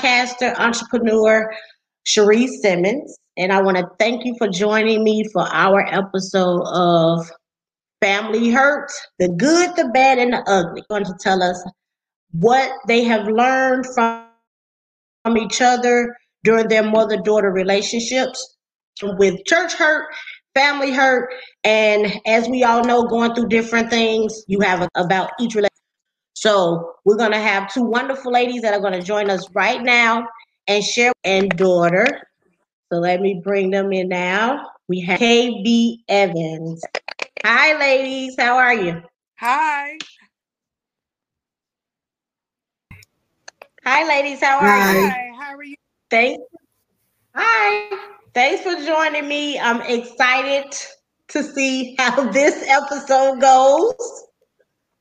podcaster, entrepreneur, Cherise Simmons, and I want to thank you for joining me for our episode of Family Hurt the Good, the Bad, and the Ugly. Going to tell us what they have learned from, from each other during their mother daughter relationships with church hurt, family hurt, and as we all know, going through different things, you have about each relationship. So we're going to have two wonderful ladies that are going to join us right now and share and daughter. So let me bring them in now. We have KB Evans. Hi, ladies. How are you? Hi. Hi, ladies. How are Hi. you? Hi. How are you? Thanks. Hi. Thanks for joining me. I'm excited to see how this episode goes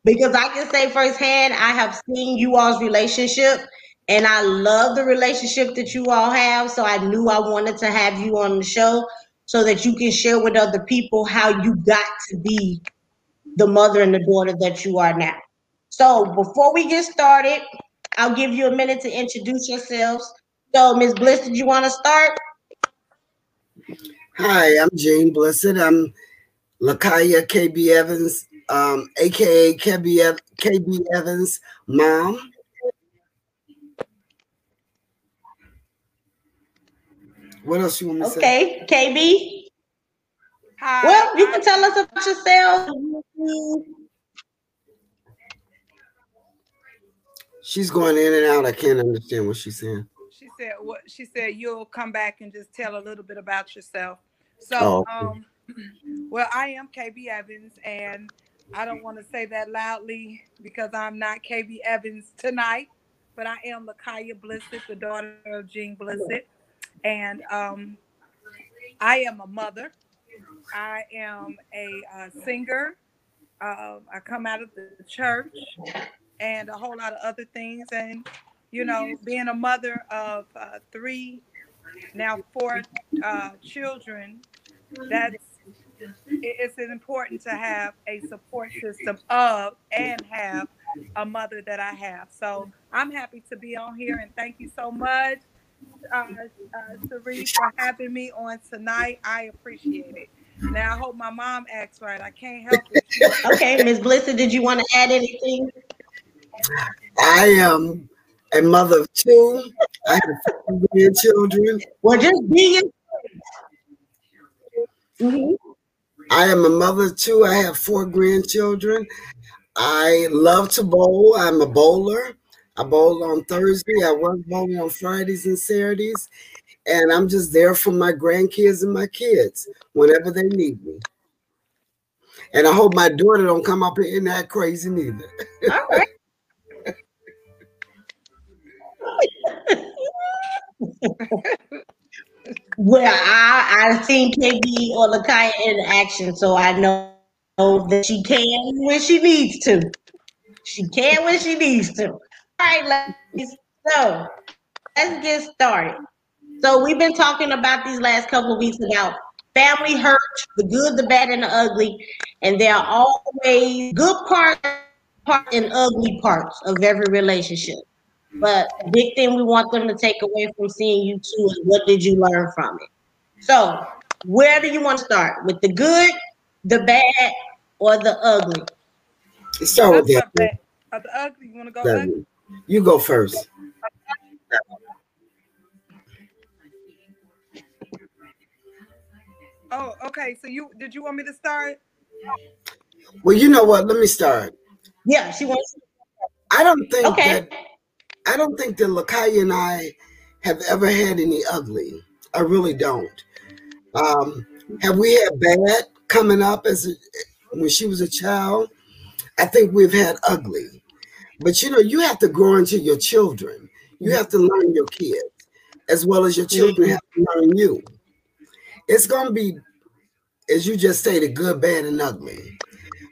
because I can say firsthand, I have seen you all's relationship and I love the relationship that you all have. So I knew I wanted to have you on the show so that you can share with other people how you got to be the mother and the daughter that you are now. So before we get started, I'll give you a minute to introduce yourselves. So, Ms. Bliss, did you want to start? Hi, I'm Jean Blissett. I'm Lakaya KB Evans, um, aka KB, KB Evans' mom. What else you want me to say? Okay, KB. Hi. Well, you can tell us about yourself. She's going in and out. I can't understand what she's saying. She said what she said you'll come back and just tell a little bit about yourself. So Oh, um well I am KB Evans and I don't want to say that loudly because I'm not KB Evans tonight, but I am Lakaya Blissett, the daughter of Jean Blissett. And um I am a mother. I am a uh, singer. Uh, I come out of the church and a whole lot of other things. And, you know, being a mother of uh, three, now four uh, children, that's it's important to have a support system of and have a mother that I have. So I'm happy to be on here and thank you so much, uh, uh, Cerise, for having me on tonight. I appreciate it. Now I hope my mom acts right. I can't help it. Okay, Ms. Blissa, did you want to add anything? I am a mother of two. I have four grandchildren. Well, just be Mhm. I am a mother too. I have four grandchildren. I love to bowl. I'm a bowler. I bowl on Thursday. I work bowling on Fridays and Saturdays. And I'm just there for my grandkids and my kids whenever they need me. And I hope my daughter don't come up here and act crazy neither. All right. well, I I've seen KB or Lakaya in action, so I know that she can when she needs to. She can when she needs to. All right, ladies. So let's get started. So we've been talking about these last couple of weeks about family hurt, the good, the bad, and the ugly, and there are always good parts, parts and ugly parts of every relationship. But the big thing we want them to take away from seeing you two is what did you learn from it? So where do you want to start? With the good, the bad, or the ugly? Let's start with That's that. not. Uh, the ugly, you want to go that ugly? You go first. Oh, okay. So you did you want me to start? Well, you know what? Let me start. Yeah, she wants. I don't think Okay. that I don't think that Lakaya and I have ever had any ugly. I really don't. Um, have we had bad coming up as a, when she was a child? I think we've had ugly. But you know, you have to grow into your children. You have to learn your kids as well as your children have to learn you. It's gonna be, as you just stated, good, bad, and ugly.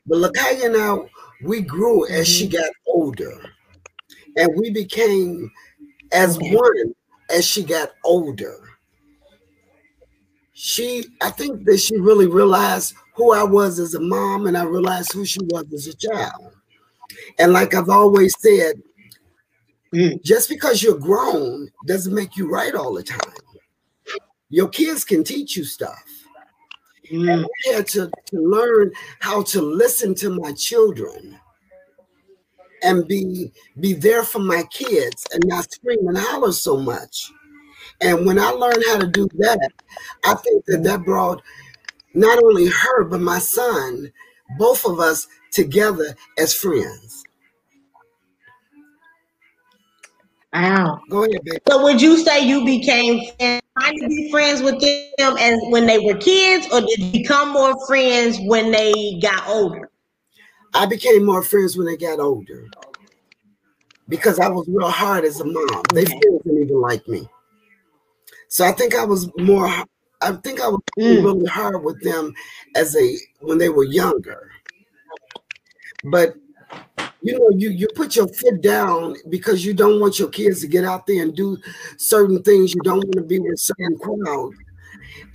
But Lakaya and I, we grew as she got older and we became as one as she got older. She, I think that she really realized who I was as a mom, and I realized who she was as a child. And like I've always said, Mm. Just because you're grown doesn't make you right all the time. Your kids can teach you stuff. Mm. I had to, to learn how to listen to my children and be be there for my kids and not scream and holler so much. And when I learned how to do that, I think that that brought not only her but my son, both of us together as friends. Wow. Go ahead, baby. So would you say you became trying to be friends with them as when they were kids, or did you become more friends when they got older? I became more friends when they got older because I was real hard as a mom. They still didn't even like me. So I think I was more I think I was mm. really hard with them as a when they were younger. But you know, you you put your foot down because you don't want your kids to get out there and do certain things. You don't want to be with certain crowd,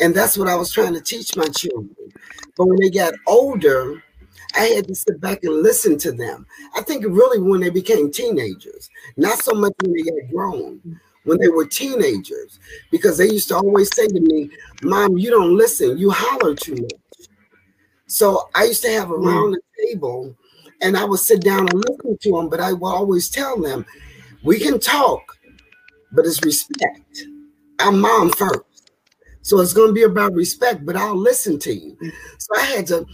and that's what I was trying to teach my children. But when they got older, I had to sit back and listen to them. I think really when they became teenagers, not so much when they got grown, when they were teenagers, because they used to always say to me, Mom, you don't listen, you holler too much. So I used to have around mm. the table and I would sit down and listen to them, but I would always tell them, we can talk, but it's respect. I'm mom first. So it's going to be about respect, but I'll listen to you. So I had to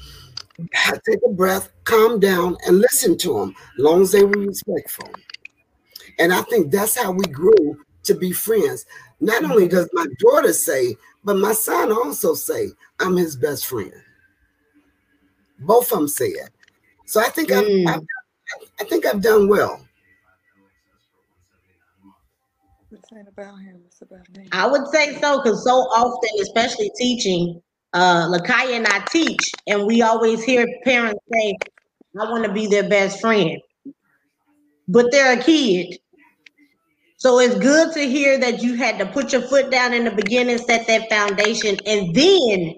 take a breath, calm down, and listen to them, as long as they were respectful. And I think that's how we grew to be friends. Not only does my daughter say, but my son also say, I'm his best friend. Both of them say it. So I think mm. I've, I've, I think I've done well. It's not about him, it's about me. I would say so because so often, especially teaching, uh Lakaya and I teach, and we always hear parents say, I want to be their best friend. But they're a kid. So it's good to hear that you had to put your foot down in the beginning, set that foundation, and then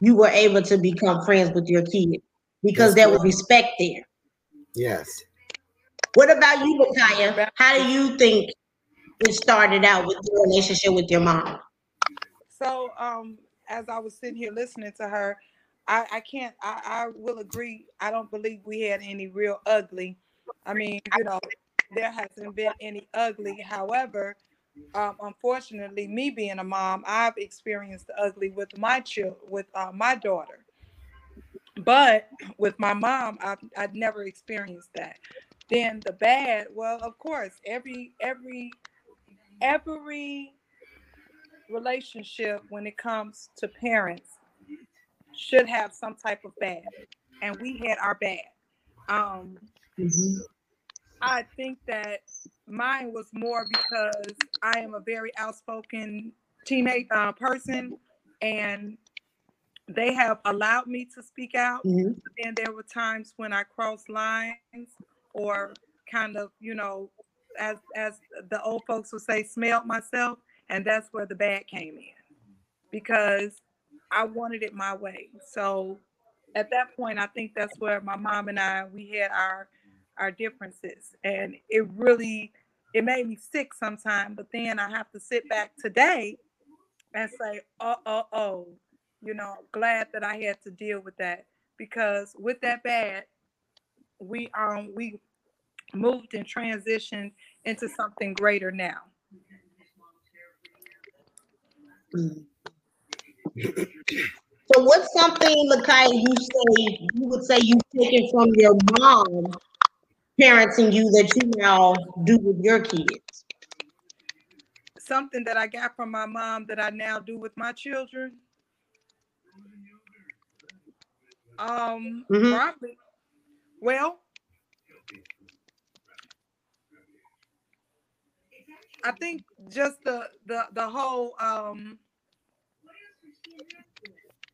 you were able to become friends with your kid because there was respect there. Yes. What about you, Lakaya? How do you think it started out with your relationship with your mom? So, um, as I was sitting here listening to her, I, I can't, I, I will agree. I don't believe we had any real ugly. I mean, you know, there hasn't been any ugly. However, um, unfortunately, me being a mom, I've experienced the ugly with my child, with uh, my daughter. But with my mom, I've, I've never experienced that. Then the bad, well, of course, every every every relationship when it comes to parents should have some type of bad, and we had our bad. Um, mm-hmm. I think that mine was more because I am a very outspoken teenage uh, person, and they have allowed me to speak out. Mm-hmm. And there were times when I crossed lines or kind of, you know, as as the old folks would say, smelled myself, and that's where the bad came in because I wanted it my way. So at that point, I think that's where my mom and I we had our our differences, and it really it made me sick sometimes. But then I have to sit back today and say, "Oh, oh, oh, you know, glad that I had to deal with that because with that bad, we um we moved and transitioned into something greater now. So what's something, Lakai, you say you would say you've taken from your mom parenting you that you now do with your kids? Something that I got from my mom that I now do with my children. Um, mm-hmm. probably. Well, I think just the the the whole um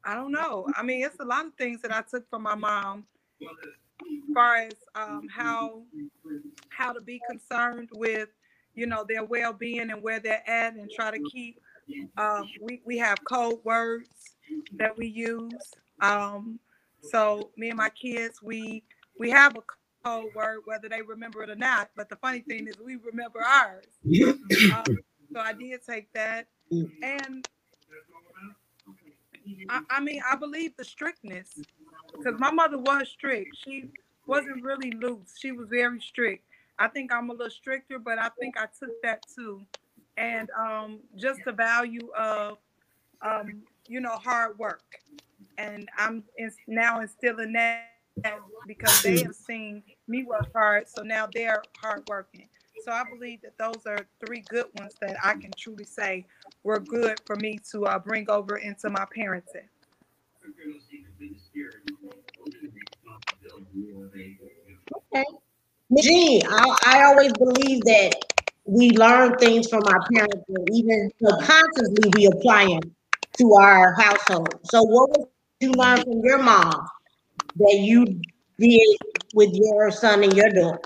I don't know. I mean, it's a lot of things that I took from my mom as far as um, how how to be concerned with you know their well-being and where they're at and try to keep um, we, we have code words that we use um, so me and my kids, we we have a whole word, whether they remember it or not. But the funny thing is, we remember ours. um, so I did take that, and I, I mean, I believe the strictness because my mother was strict. She wasn't really loose. She was very strict. I think I'm a little stricter, but I think I took that too. And um, just the value of, um, you know, hard work. And I'm now instilling that because they have seen me work hard. So now they're hardworking. So I believe that those are three good ones that I can truly say were good for me to uh, bring over into my parenting. Okay. Gee, I, I always believe that we learn things from our parents and even subconsciously we apply them to our household. So what was you learn from your mom that you did with your son and your daughter?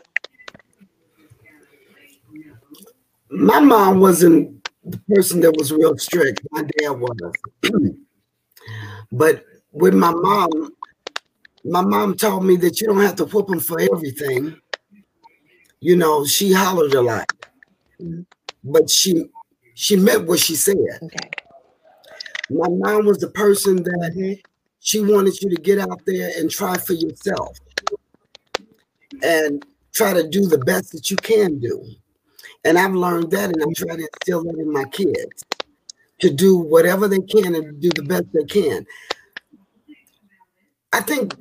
My mom wasn't the person that was real strict. My dad was. but with my mom, my mom told me that you don't have to whoop them for everything. You know, she hollered a lot, but she she meant what she said. Okay. My mom was the person that mm-hmm. she wanted you to get out there and try for yourself and try to do the best that you can do. And I've learned that and I'm trying to instill that in my kids to do whatever they can and do the best they can. I think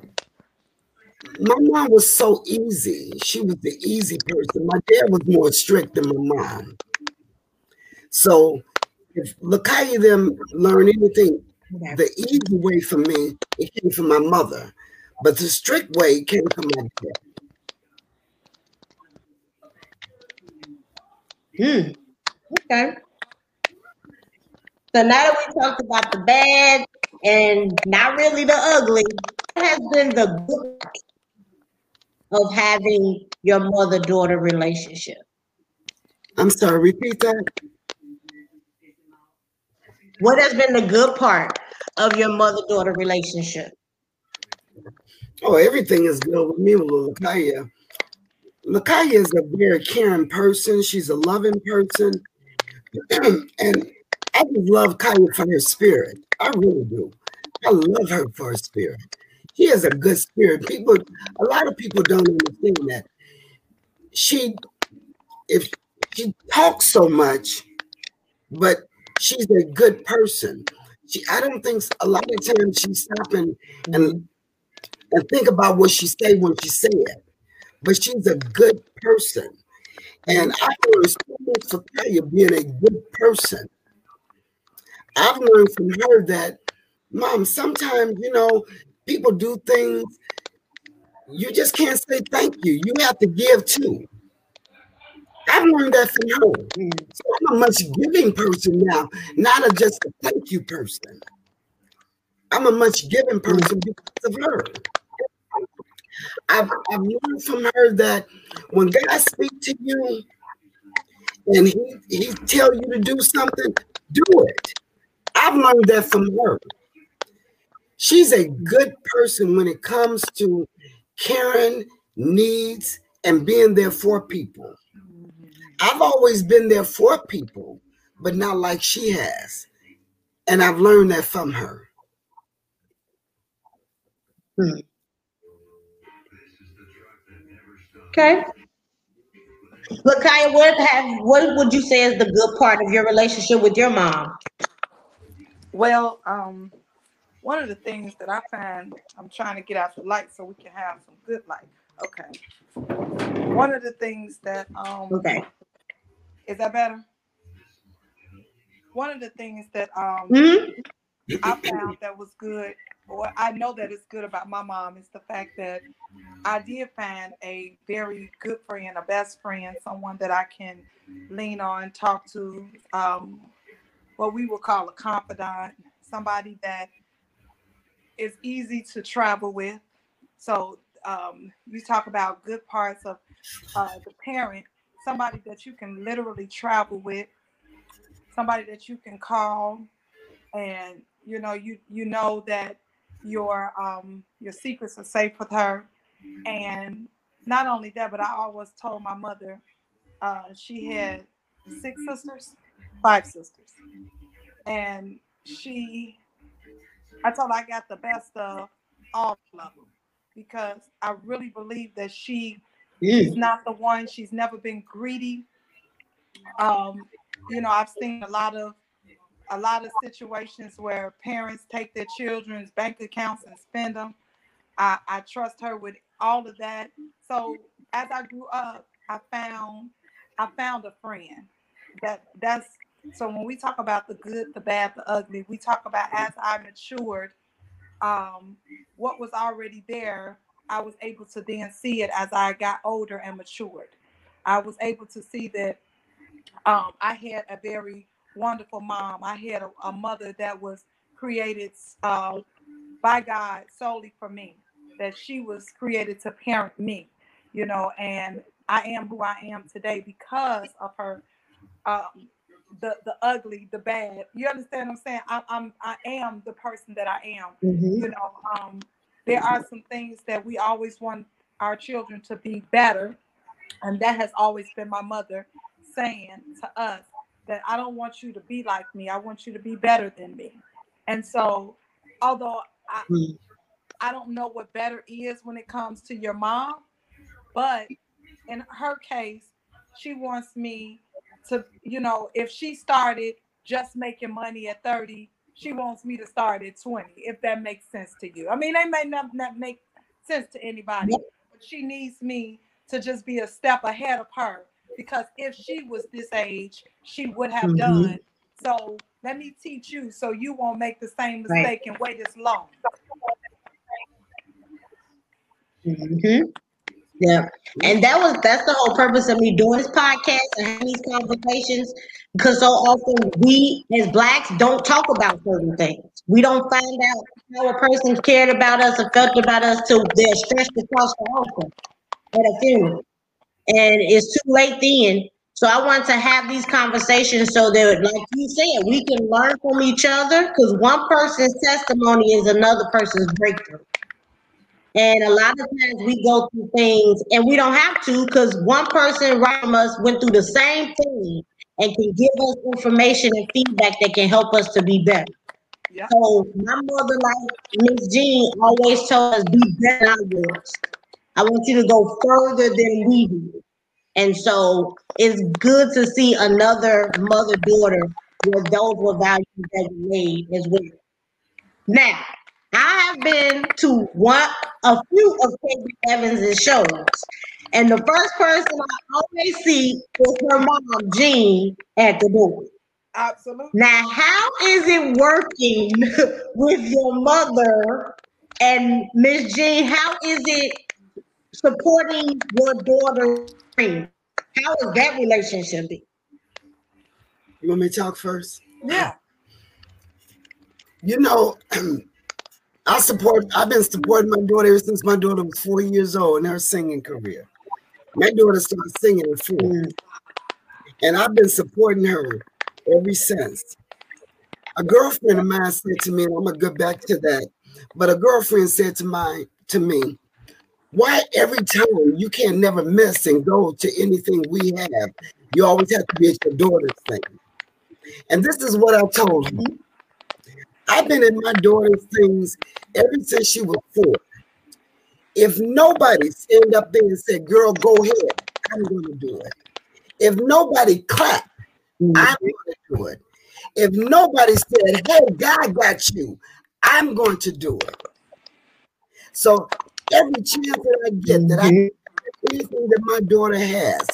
my mom was so easy. She was the easy person. My dad was more strict than my mom. So if Lakaya them learn anything, the easy way for me, it came from my mother. But the strict way came from my dad. Hmm. Okay. So now that we talked about the bad and not really the ugly, what has been the good of having your mother daughter relationship? I'm sorry, repeat that. What has been the good part of your mother daughter relationship? Oh, everything is good with me with Lakaya. Lakaya is a very caring person. She's a loving person. and I just love Kaya for her spirit. I really do. I love her for her spirit. She has a good spirit. People, a lot of people don't understand that. She, if she talks so much, but she's a good person. She, I don't think a lot of times she's stopping and and think about what she say when she say it. But she's a good person. And I learned so much from Kaya being a good person. I've learned from her that, mom, sometimes, you know, people do things, you just can't say thank you. You have to give too. I've learned that from her. So I'm a much giving person now, not a just a thank you person. I'm a much giving person because of her. I've, I've learned from her that when God speaks to you and he, he tell you to do something, do it. I've learned that from her. She's a good person when it comes to caring, needs, and being there for people. I've always been there for people, but not like she has. And I've learned that from her. Hmm. Okay. But Kaya, what have what would you say is the good part of your relationship with your mom? Well, um, one of the things that I find I'm trying to get out the light so we can have some good light. Okay. One of the things that um okay is that better? One of the things that um mm-hmm. I found that was good, or I know that it's good about my mom is the fact that I did find a very good friend, a best friend, someone that I can lean on, talk to, um, what we would call a confidant, somebody that is easy to travel with. So um, you talk about good parts of uh, the parent, somebody that you can literally travel with, somebody that you can call, and you know you you know that your um, your secrets are safe with her, and not only that, but I always told my mother uh, she had six sisters, five sisters, and she, I told her I got the best of all of them because I really believe that she mm. is not the one. She's never been greedy. Um, you know, I've seen a lot of a lot of situations where parents take their children's bank accounts and spend them. I, I trust her with all of that. So as I grew up, I found I found a friend. That that's so when we talk about the good, the bad, the ugly, we talk about as I matured, um, what was already there, I was able to then see it as I got older and matured. I was able to see that um, I had a very wonderful mom. I had a, a mother that was created uh, by God solely for me, that she was created to parent me, you know, and I am who I am today because of her. Um, the the ugly, the bad. You understand what I'm saying? I, I'm I am the person that I am. Mm-hmm. You know, um, there are some things that we always want our children to be better, and that has always been my mother saying to us that I don't want you to be like me. I want you to be better than me. And so, although I. I don't know what better is when it comes to your mom, but in her case, she wants me to, you know, if she started just making money at 30, she wants me to start at 20, if that makes sense to you. I mean, they may not, not make sense to anybody, but she needs me to just be a step ahead of her because if she was this age, she would have mm-hmm. done. So let me teach you so you won't make the same mistake right. and wait as long. Mm-hmm. Yeah. And that was that's the whole purpose of me doing this podcast and having these conversations because so often we as blacks don't talk about certain things. We don't find out how a person cared about us or felt about us till they're stretched across the altar at a funeral and it's too late then. So I want to have these conversations so that, like you said, we can learn from each other because one person's testimony is another person's breakthrough. And a lot of times we go through things and we don't have to because one person right from us went through the same thing and can give us information and feedback that can help us to be better. Yeah. So my mother, like Miss Jean, always told us, be better than I was. I want you to go further than we do. And so it's good to see another mother daughter where those were values that you made as well. Now, I have been to one a few of KB Evans' shows, and the first person I always see is her mom, Jean, at the door. Absolutely. Now, how is it working with your mother and Miss Jean? How is it supporting your daughter. How is that relationship be? You want me to talk first? Yeah. You know, I support. I've been supporting my daughter ever since my daughter was four years old in her singing career. My daughter started singing at four, mm. and I've been supporting her ever since. A girlfriend of mine said to me, and I'm gonna go back to that. But a girlfriend said to my to me, why every time you can't never miss and go to anything we have, you always have to be at your daughter's thing. And this is what I told her. I've been in my daughter's things ever since she was four. If nobody stand up there and said, girl, go ahead, I'm gonna do it. If nobody clap, mm-hmm. I'm gonna do it. If nobody said, hey, God got you, I'm going to do it. So every chance that I get that I mm-hmm. anything that my daughter has,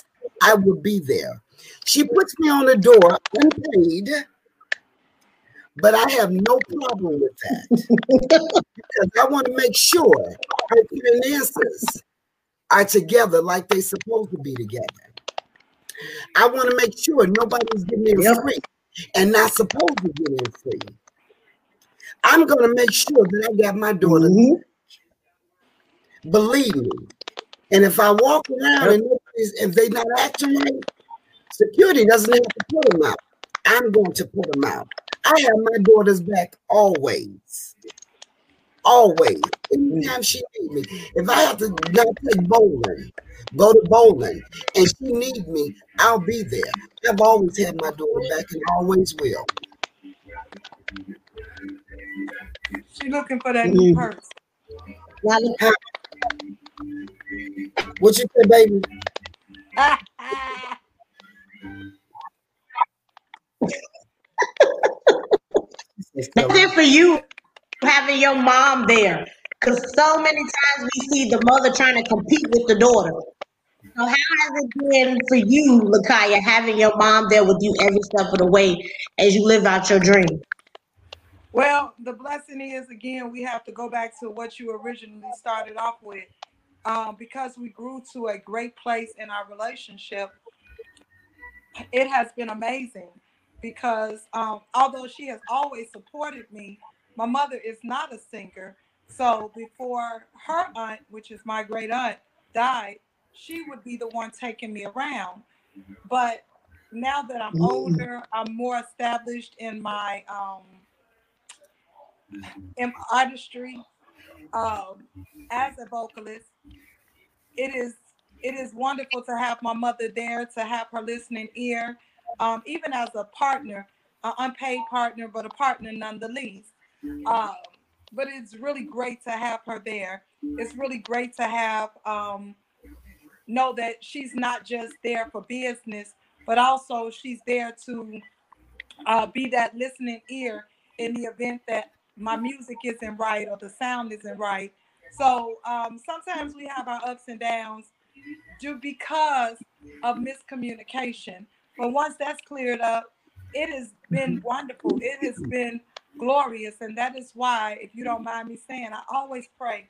I will be there. She puts me on the door unpaid, but I have no problem with that because I want to make sure her finances are together like they're supposed to be together. I want to make sure nobody's getting in yep. free and not supposed to get in free. I'm going to make sure that I got my daughter mm-hmm. Believe me. And if I walk around and if they're not acting right, security doesn't have to put them out. I'm going to put them out. I have my daughter's back always. Always. anytime she need me. If I have to go take bowling, go to bowling, and she need me, I'll be there. I've always had my daughter back and always will. She looking for that new Mm. purse. Now, look, What you say, baby? That's it for you having your mom there. Because so many times we see the mother trying to compete with the daughter. So how has it been for you, Lakaya, having your mom there with you every step of the way as you live out your dream? Well, the blessing is again, we have to go back to what you originally started off with. Um, because we grew to a great place in our relationship, it has been amazing. Because um, although she has always supported me, my mother is not a singer. So before her aunt, which is my great aunt, died, she would be the one taking me around. But now that I'm older, I'm more established in my um, in artistry um, as a vocalist. It is it is wonderful to have my mother there, to have her listening ear, um, even as a partner, an unpaid partner, but a partner nonetheless. Um, but it's really great to have her there. It's really great to have um, know that she's not just there for business, but also she's there to uh, be that listening ear in the event that my music isn't right or the sound isn't right. So um, sometimes we have our ups and downs due because of miscommunication. But once that's cleared up, it has been wonderful. It has been glorious. And that is why, if you don't mind me saying, I always pray.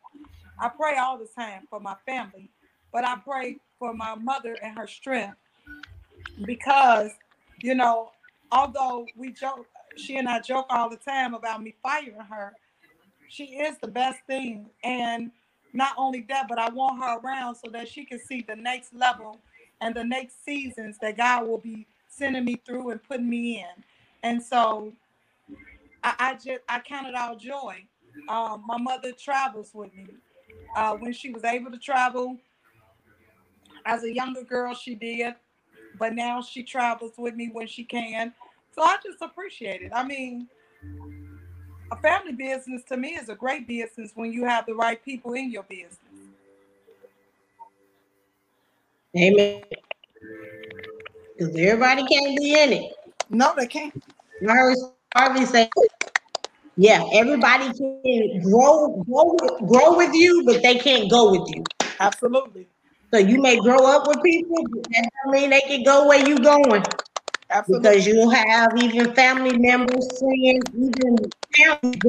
I pray all the time for my family, but I pray for my mother and her strength because, you know, although we joke, she and I joke all the time about me firing her, she is the best thing. And not only that, but I want her around so that she can see the next level and the next seasons that God will be sending me through and putting me in. And so I, I just I count it all joy. Um, my mother travels with me. Uh, when she was able to travel as a younger girl, she did, but now she travels with me when she can. So I just appreciate it. I mean, a family business to me is a great business when you have the right people in your business. Amen. Because everybody can't be in it. No, they can't. I heard Harvey say, yeah, everybody can grow, grow, grow with you, but they can't go with you. Absolutely. So you may grow up with people, but that don't mean they can go where you're going. Absolutely. Because you'll have even family members, friends, even family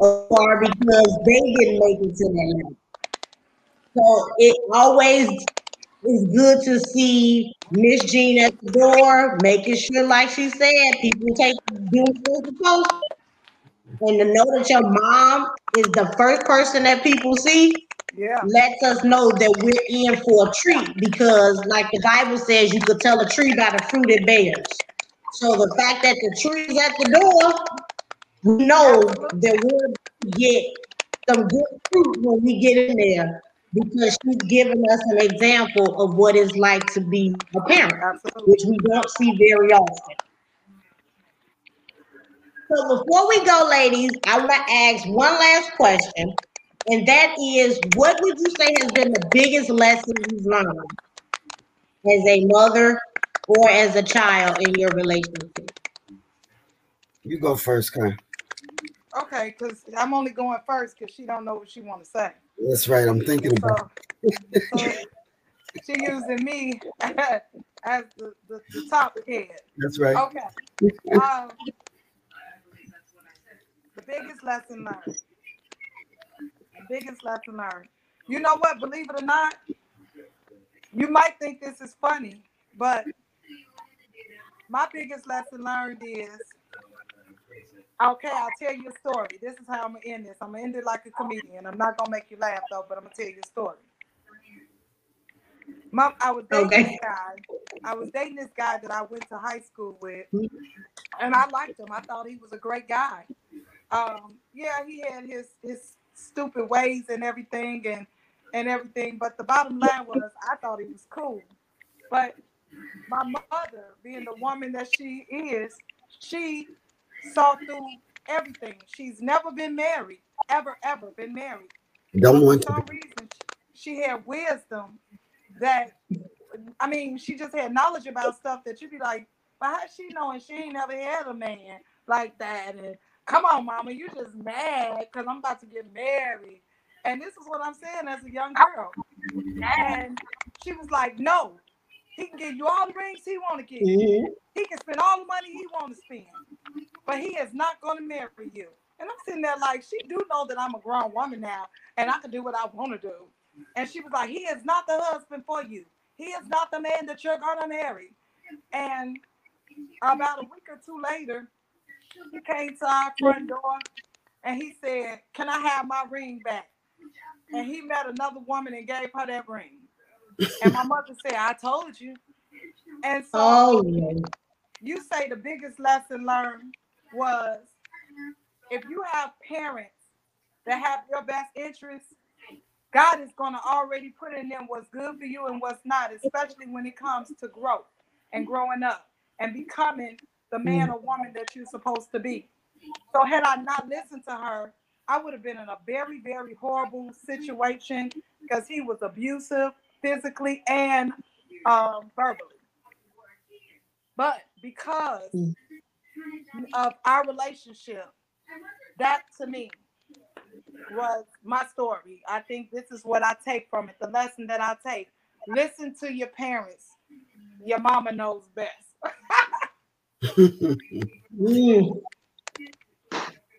of far because they didn't make it to that level. So it always is good to see Miss Jean at the door, making sure, like she said, people take doing what they're supposed to. And to know that your mom is the first person that people see Yeah. lets us know that we're in for a treat because, like the Bible says, you could tell a tree by the fruit it bears. So the fact that the tree is at the door, we know that we'll get some good fruit when we get in there because she's giving us an example of what it's like to be a parent, Absolutely. which we don't see very often. So before we go, ladies, I want to ask one last question, and that is, what would you say has been the biggest lesson you've learned as a mother or as a child in your relationship? You go first, Con. Okay, because I'm only going first because she don't know what she want to say. That's right. I'm thinking about. So, she using me as the, the, the top head. That's right. Okay. Um, the biggest lesson learned. The biggest lesson learned. You know what? Believe it or not, you might think this is funny, but my biggest lesson learned is okay, I'll tell you a story. This is how I'm gonna end this. I'm gonna end it like a comedian. I'm not gonna make you laugh though, but I'm gonna tell you a story. Mom, I was dating Okay. this guy. I was dating this guy that I went to high school with, and I liked him. I thought he was a great guy. Um, yeah, he had his his stupid ways and everything and and everything. But the bottom line was I thought he was cool. But my mother, being the woman that she is, she saw through everything. She's never been married, ever, ever been married. Don't want for to. reason, she had wisdom that, I mean, she just had knowledge about stuff that you'd be like, but how she knowing she ain't never had a man like that? And come on, mama, you just mad because I'm about to get married. And this is what I'm saying as a young girl. And she was like, no, he can give you all the rings he want to give you. Mhm. He can spend all the money he want to spend, but he is not going to marry you. And I'm sitting there like, she do know that I'm a grown woman now, and I can do what I want to do. And she was like, he is not the husband for you. He is not the man that you're going to marry. And about a week or two later, he came to our front door and he said, Can I have my ring back? And he met another woman and gave her that ring. And my mother said, I told you. And so Oh, you say the biggest lesson learned was if you have parents that have your best interests, God is going to already put in them what's good for you and what's not, especially when it comes to growth and growing up and becoming the man or woman that you're supposed to be. So, had I not listened to her, I would have been in a very, very horrible situation because he was abusive physically and um, verbally. But because Mm. Of our relationship, that to me was my story. I think this is what I take from it. The lesson that I take. Listen to your parents. Your mama knows best. Mm.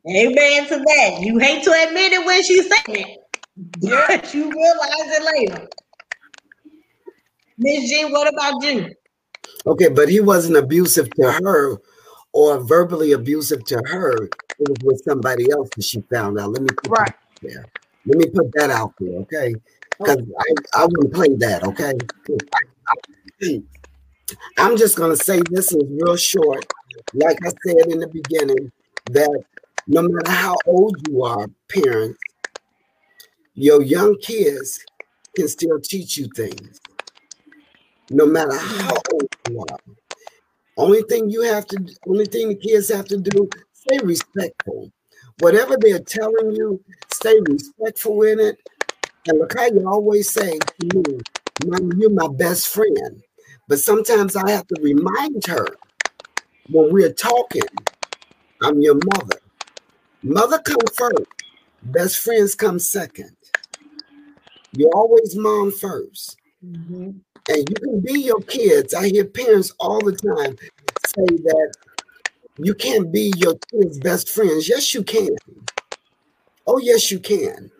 Amen to that. You hate to admit it when she's saying it, but you realize it later. Miss Jean, what about you? Okay, but he wasn't abusive to her or verbally abusive to her. It was with somebody else that she found out. Let me put Right. that there. Let me put that out there, okay? Oh. Because I, I wouldn't play that, okay? I'm just gonna say this is real short. Like I said in the beginning, that no matter how old you are, parents, your young kids can still teach you things. No matter how mm. old you are. Only thing you have to only thing the kids have to do, stay respectful. Whatever they're telling you, stay respectful in it. And look how you always say to me, Mom, you're my best friend. But sometimes I have to remind her when we're talking, I'm your mother. Mother come first, best friends come second. You're always mom first. Mhm. And you can be your kids. I hear parents all the time say that you can't be your kids' best friends. Yes, you can. Oh, yes, you can.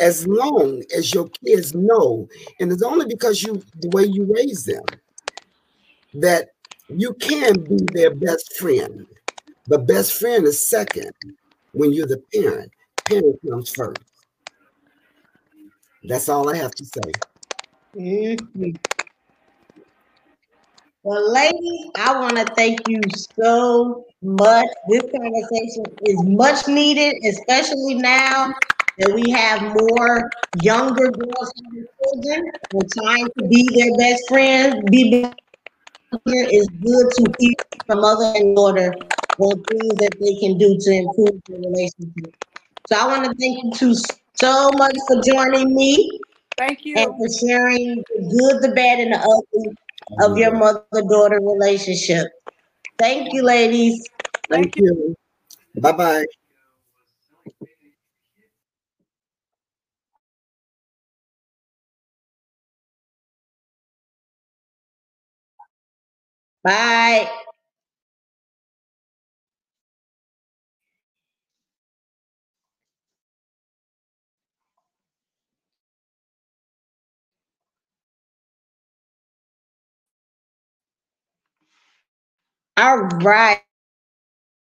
As long as your kids know, and it's only because you the way you raise them that you can be their best friend. But best friend is second when you're the parent. Parent comes first. That's all I have to say. Mhm. Well, ladies, I want to thank you so much. This conversation is much needed, especially now that we have more younger girls having children and trying to be their best friends. Be friend is good to hear from mother and daughter on things that they can do to improve their relationship. So I want to thank you two so much for joining me Thank you. and for sharing the good, the bad, and the ugly of your mother-daughter relationship. Thank you, ladies. Thank you. Bye bye. Bye. All right.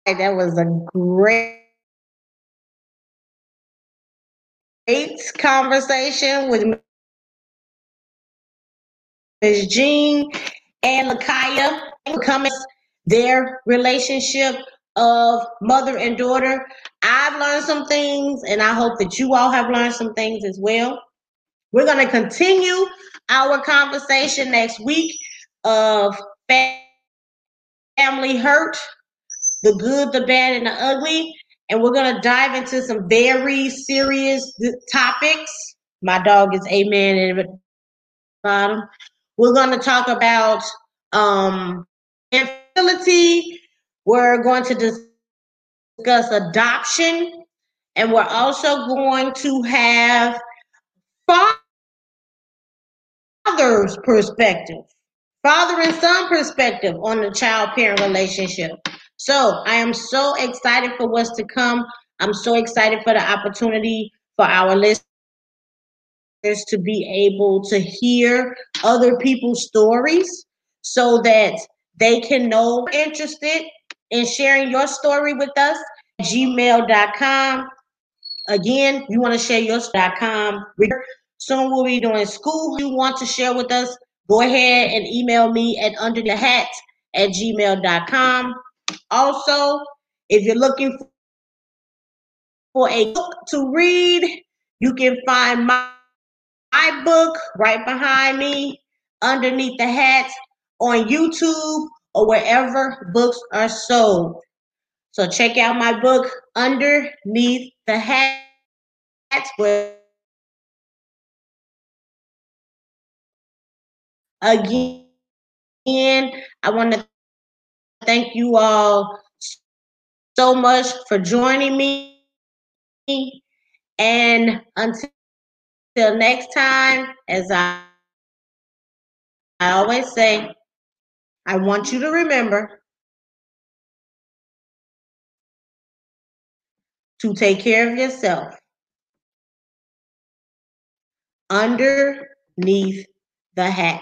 That was a great great conversation with Ms. Jean and Lakaya coming their relationship of mother and daughter. I've learned some things, and I hope that you all have learned some things as well. We're going to continue our conversation next week of family hurt, the good, the bad, and the ugly. And we're going to dive into some very serious topics. My dog is Amen in the bottom. We're going to talk about um, infertility. We're going to discuss adoption. And we're also going to have father's perspective, father and son perspective on the child parent relationship. So I am so excited for what's to come. I'm so excited for the opportunity for our listeners to be able to hear other people's stories so that they can know interested in sharing your story with us gmail.com again you want to share your.com soon we'll be doing school you want to share with us go ahead and email me at under the hat at gmail.com also if you're looking for a book to read you can find my my book right behind me, underneath the hat, on YouTube or wherever books are sold. So check out my book, Underneath the Hat. Where again, I want to thank you all so much for joining me. And until next time, as I, I always say, I want you to remember to take care of yourself underneath the hat.